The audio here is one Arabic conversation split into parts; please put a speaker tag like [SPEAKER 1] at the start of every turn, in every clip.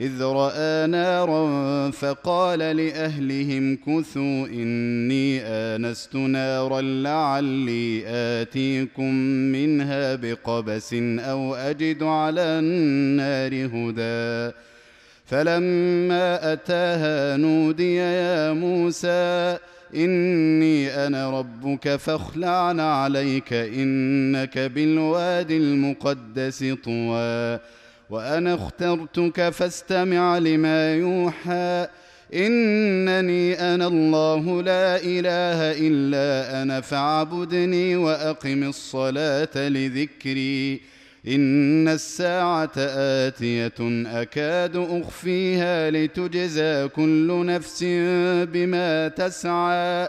[SPEAKER 1] إذ رأى نارا فقال لأهلهم كثوا إني آنست نارا لعلي آتيكم منها بقبس أو أجد على النار هدى. فلما أتاها نودي يا موسى إني أنا ربك فاخلعن عليك إنك بالواد المقدس طوى. وأنا اخترتك فاستمع لما يوحى. إنني أنا الله لا إله إلا أنا فاعبدني وأقم الصلاة لذكري. إن الساعة آتية أكاد أخفيها لتجزى كل نفس بما تسعى.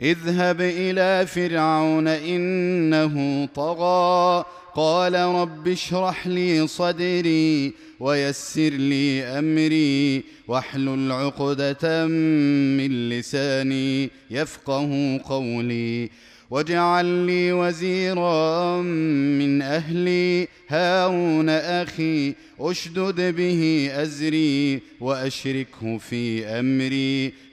[SPEAKER 1] اذهب إلى فرعون إنه طغى. قال رب اشرح لي صدري ويسر لي أمري واحلل عقدة من لساني يفقه قولي. واجعل لي وزيرا من أهلي. هارون أخي أشدد به أزري وأشركه في أمري.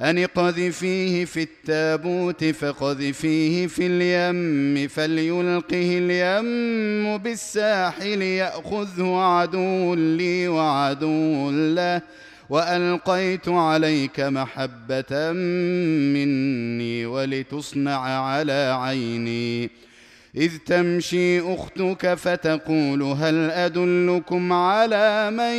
[SPEAKER 1] أن اقذفيه في التابوت فقذفيه في اليم فليلقه اليم بالساحل يأخذه عدو لي وعدو له. وألقيت عليك محبة مني ولتصنع على عيني. إذ تمشي أختك فتقول هل أدلكم على من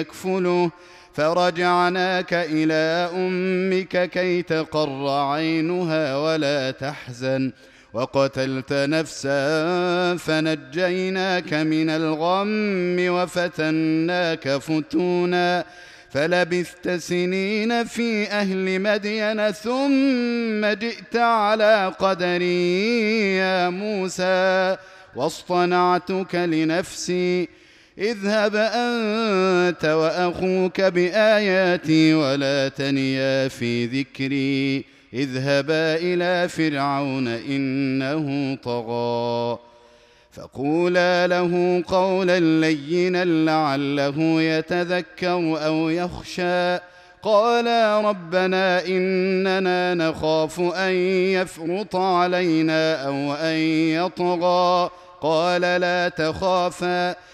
[SPEAKER 1] يكفله؟ فرجعناك إلى أمك كي تقر عينها ولا تحزن. وقتلت نفسا فنجيناك من الغم وفتناك فتونا. فلبثت سنين في أهل مدين ثم جئت على قدري يا موسى. واصطنعتك لنفسي اذهب أنت وأخوك بآياتي ولا تنيا في ذكري. اذهبا إلى فرعون إنه طغى. فقولا له قولا لينا لعله يتذكر أو يخشى. قالا ربنا إننا نخاف أن يفرط علينا أو أن يطغى. قال لا تخافا.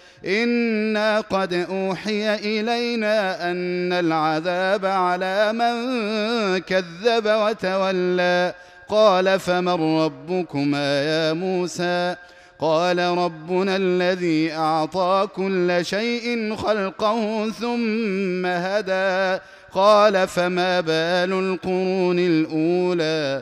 [SPEAKER 1] أنا قد اوحي الينا ان العذاب على من كذب وتولى قال فمن ربكما يا موسى قال ربنا الذي اعطى كل شيء خلقه ثم هدى قال فما بال القرون الاولى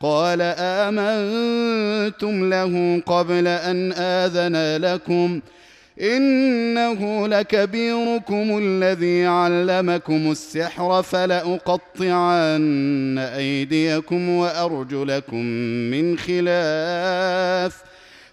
[SPEAKER 1] قال آمنتم له قبل أن آذن لكم إنه لكبيركم الذي علمكم السحر فلأقطعن أيديكم وأرجلكم من خلاف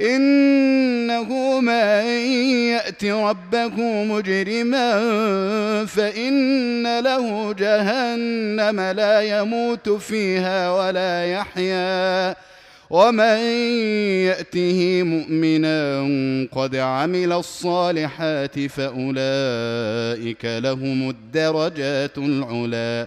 [SPEAKER 1] إنه من يأت ربه مجرما فإن له جهنم لا يموت فيها ولا يحيا. ومن يأته مؤمنا قد عمل الصالحات فأولئك لهم الدرجات العلى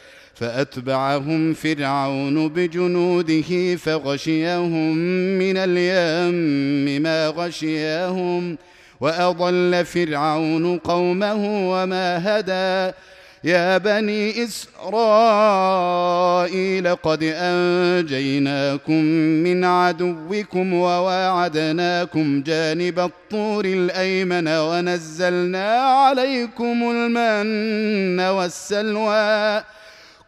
[SPEAKER 1] فأتبعهم فرعون بجنوده فغشيهم من اليم ما غشيهم وأضل فرعون قومه وما هدى. يا بني إسرائيل قد أنجيناكم من عدوكم وواعدناكم جانب الطور الأيمن ونزلنا عليكم المن والسلوى.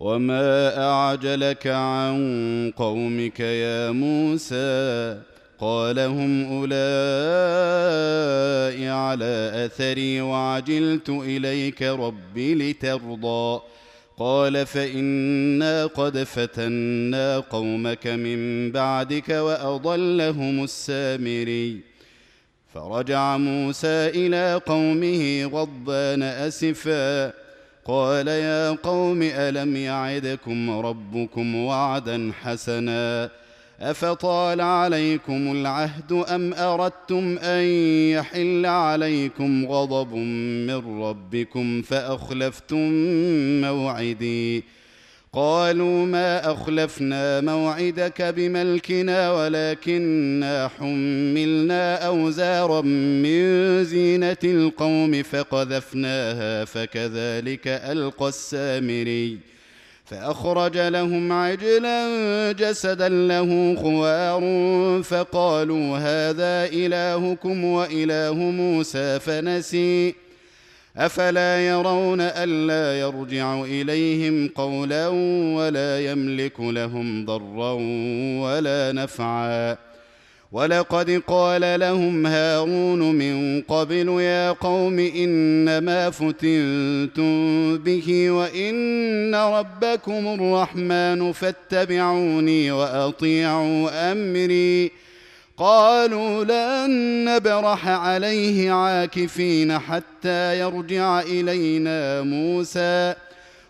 [SPEAKER 1] وما اعجلك عن قومك يا موسى قال هم اولئك على اثري وعجلت اليك رب لترضى قال فانا قد فتنا قومك من بعدك واضلهم السامري فرجع موسى إلى قومه غضبان اسفا قال يا قوم ألم يعدكم ربكم وعدا حسنا أفطال عليكم العهد أم أردتم أن يحل عليكم غضب من ربكم فأخلفتم موعدي قالوا ما أخلفنا موعدك بملكنا ولكنا حملنا أوزارا من زينة القوم فقذفناها فكذلك ألقى السامري فأخرج لهم عجلا جسدا له خوار فقالوا هذا إلهكم وإله موسى فنسي أفلا يرون ألا يرجع إليهم قولا ولا يملك لهم ضرا ولا نفعا. ولقد قال لهم هارون من قبل يا قوم إنما فتنتم به وإن ربكم الرحمن فاتبعوني وأطيعوا أمري. قالوا لن نبرح عليه عاكفين حتى يرجع إلينا موسى.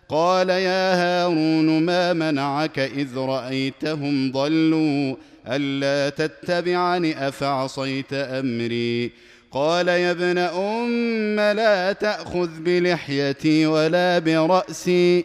[SPEAKER 1] قال يا هارون ما منعك إذ رأيتهم ضلوا؟ ألا تتبعني؟ أفعصيت أمري؟ قال يا ابن أم لا تأخذ بلحيتي ولا برأسي.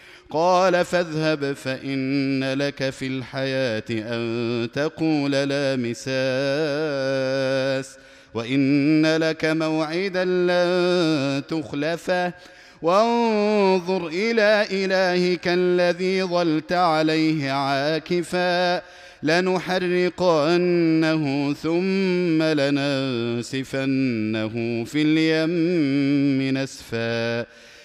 [SPEAKER 1] قال فاذهب فإن لك في الحياة أن تقول لا مساس وإن لك موعدا لن تخلفه وانظر إلى إلهك الذي ظلت عليه عاكفا لنحرقنه ثم لننسفنه في اليم نسفا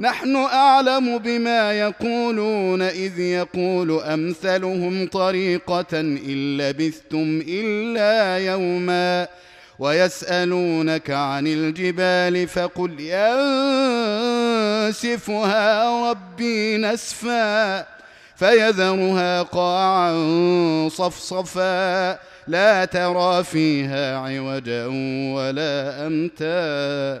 [SPEAKER 1] نحن أعلم بما يقولون إذ يقول أمثلهم طريقة إن لبثتم إلا يوما ويسألونك عن الجبال فقل ينسفها ربي نسفا فيذرها قاعا صفصفا لا ترى فيها عوجا ولا أمتا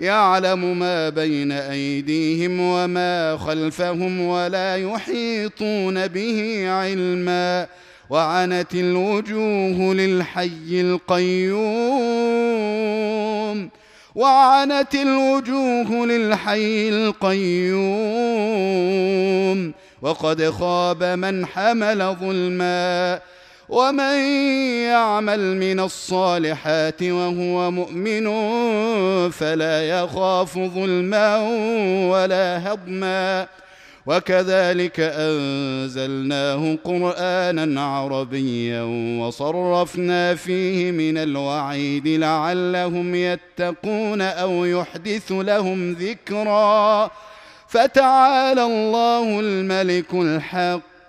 [SPEAKER 1] يعلم ما بين أيديهم وما خلفهم ولا يحيطون به علما وعنت الوجوه للحي القيوم وعنت الوجوه للحي القيوم وقد خاب من حمل ظلما ومن يعمل من الصالحات وهو مؤمن فلا يخاف ظلما ولا هضما. وكذلك أنزلناه قرآنا عربيا وصرفنا فيه من الوعيد لعلهم يتقون أو يحدث لهم ذكرا. فتعالى الله الملك الحق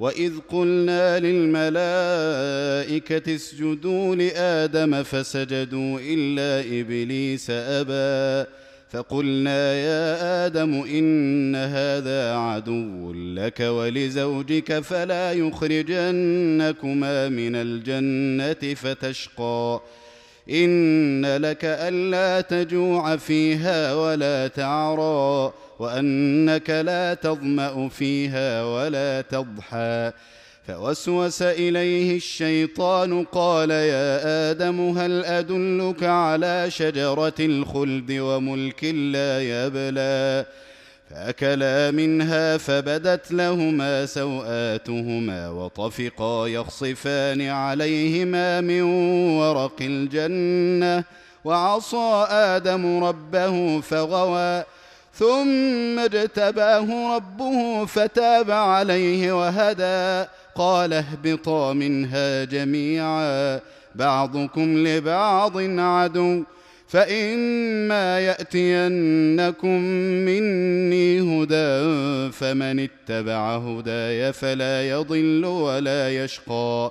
[SPEAKER 1] واذ قلنا للملائكه اسجدوا لادم فسجدوا الا ابليس ابى فقلنا يا آدم ان هذا عدو لك ولزوجك فلا يخرجنكما من الجنه فتشقى ان لك الا تجوع فيها ولا تعرى وأنك لا تظمأ فيها ولا تضحى. فوسوس إليه الشيطان قال يا آدم هل أدلك على شجرة الخلد وملك لا يبلى؟ فأكلا منها فبدت لهما سوآتهما وطفقا يخصفان عليهما من ورق الجنة. وعصى آدم ربه فغوى ثم اجتباه ربه فتاب عليه وهدى. قال اهبطا منها جميعا بعضكم لبعض عدو فإما يأتينكم مني هدى فمن اتبع هداي فلا يضل ولا يشقى.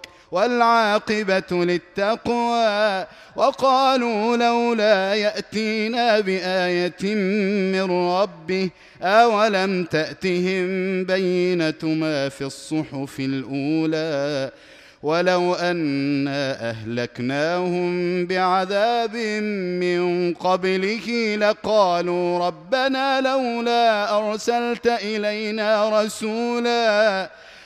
[SPEAKER 1] والعاقبة للتقوى وقالوا لولا يأتينا بآية من ربه أولم تأتهم بينة ما في الصحف الأولى ولو أنا أهلكناهم بعذاب من قبله لقالوا ربنا لولا أرسلت إلينا رسولاً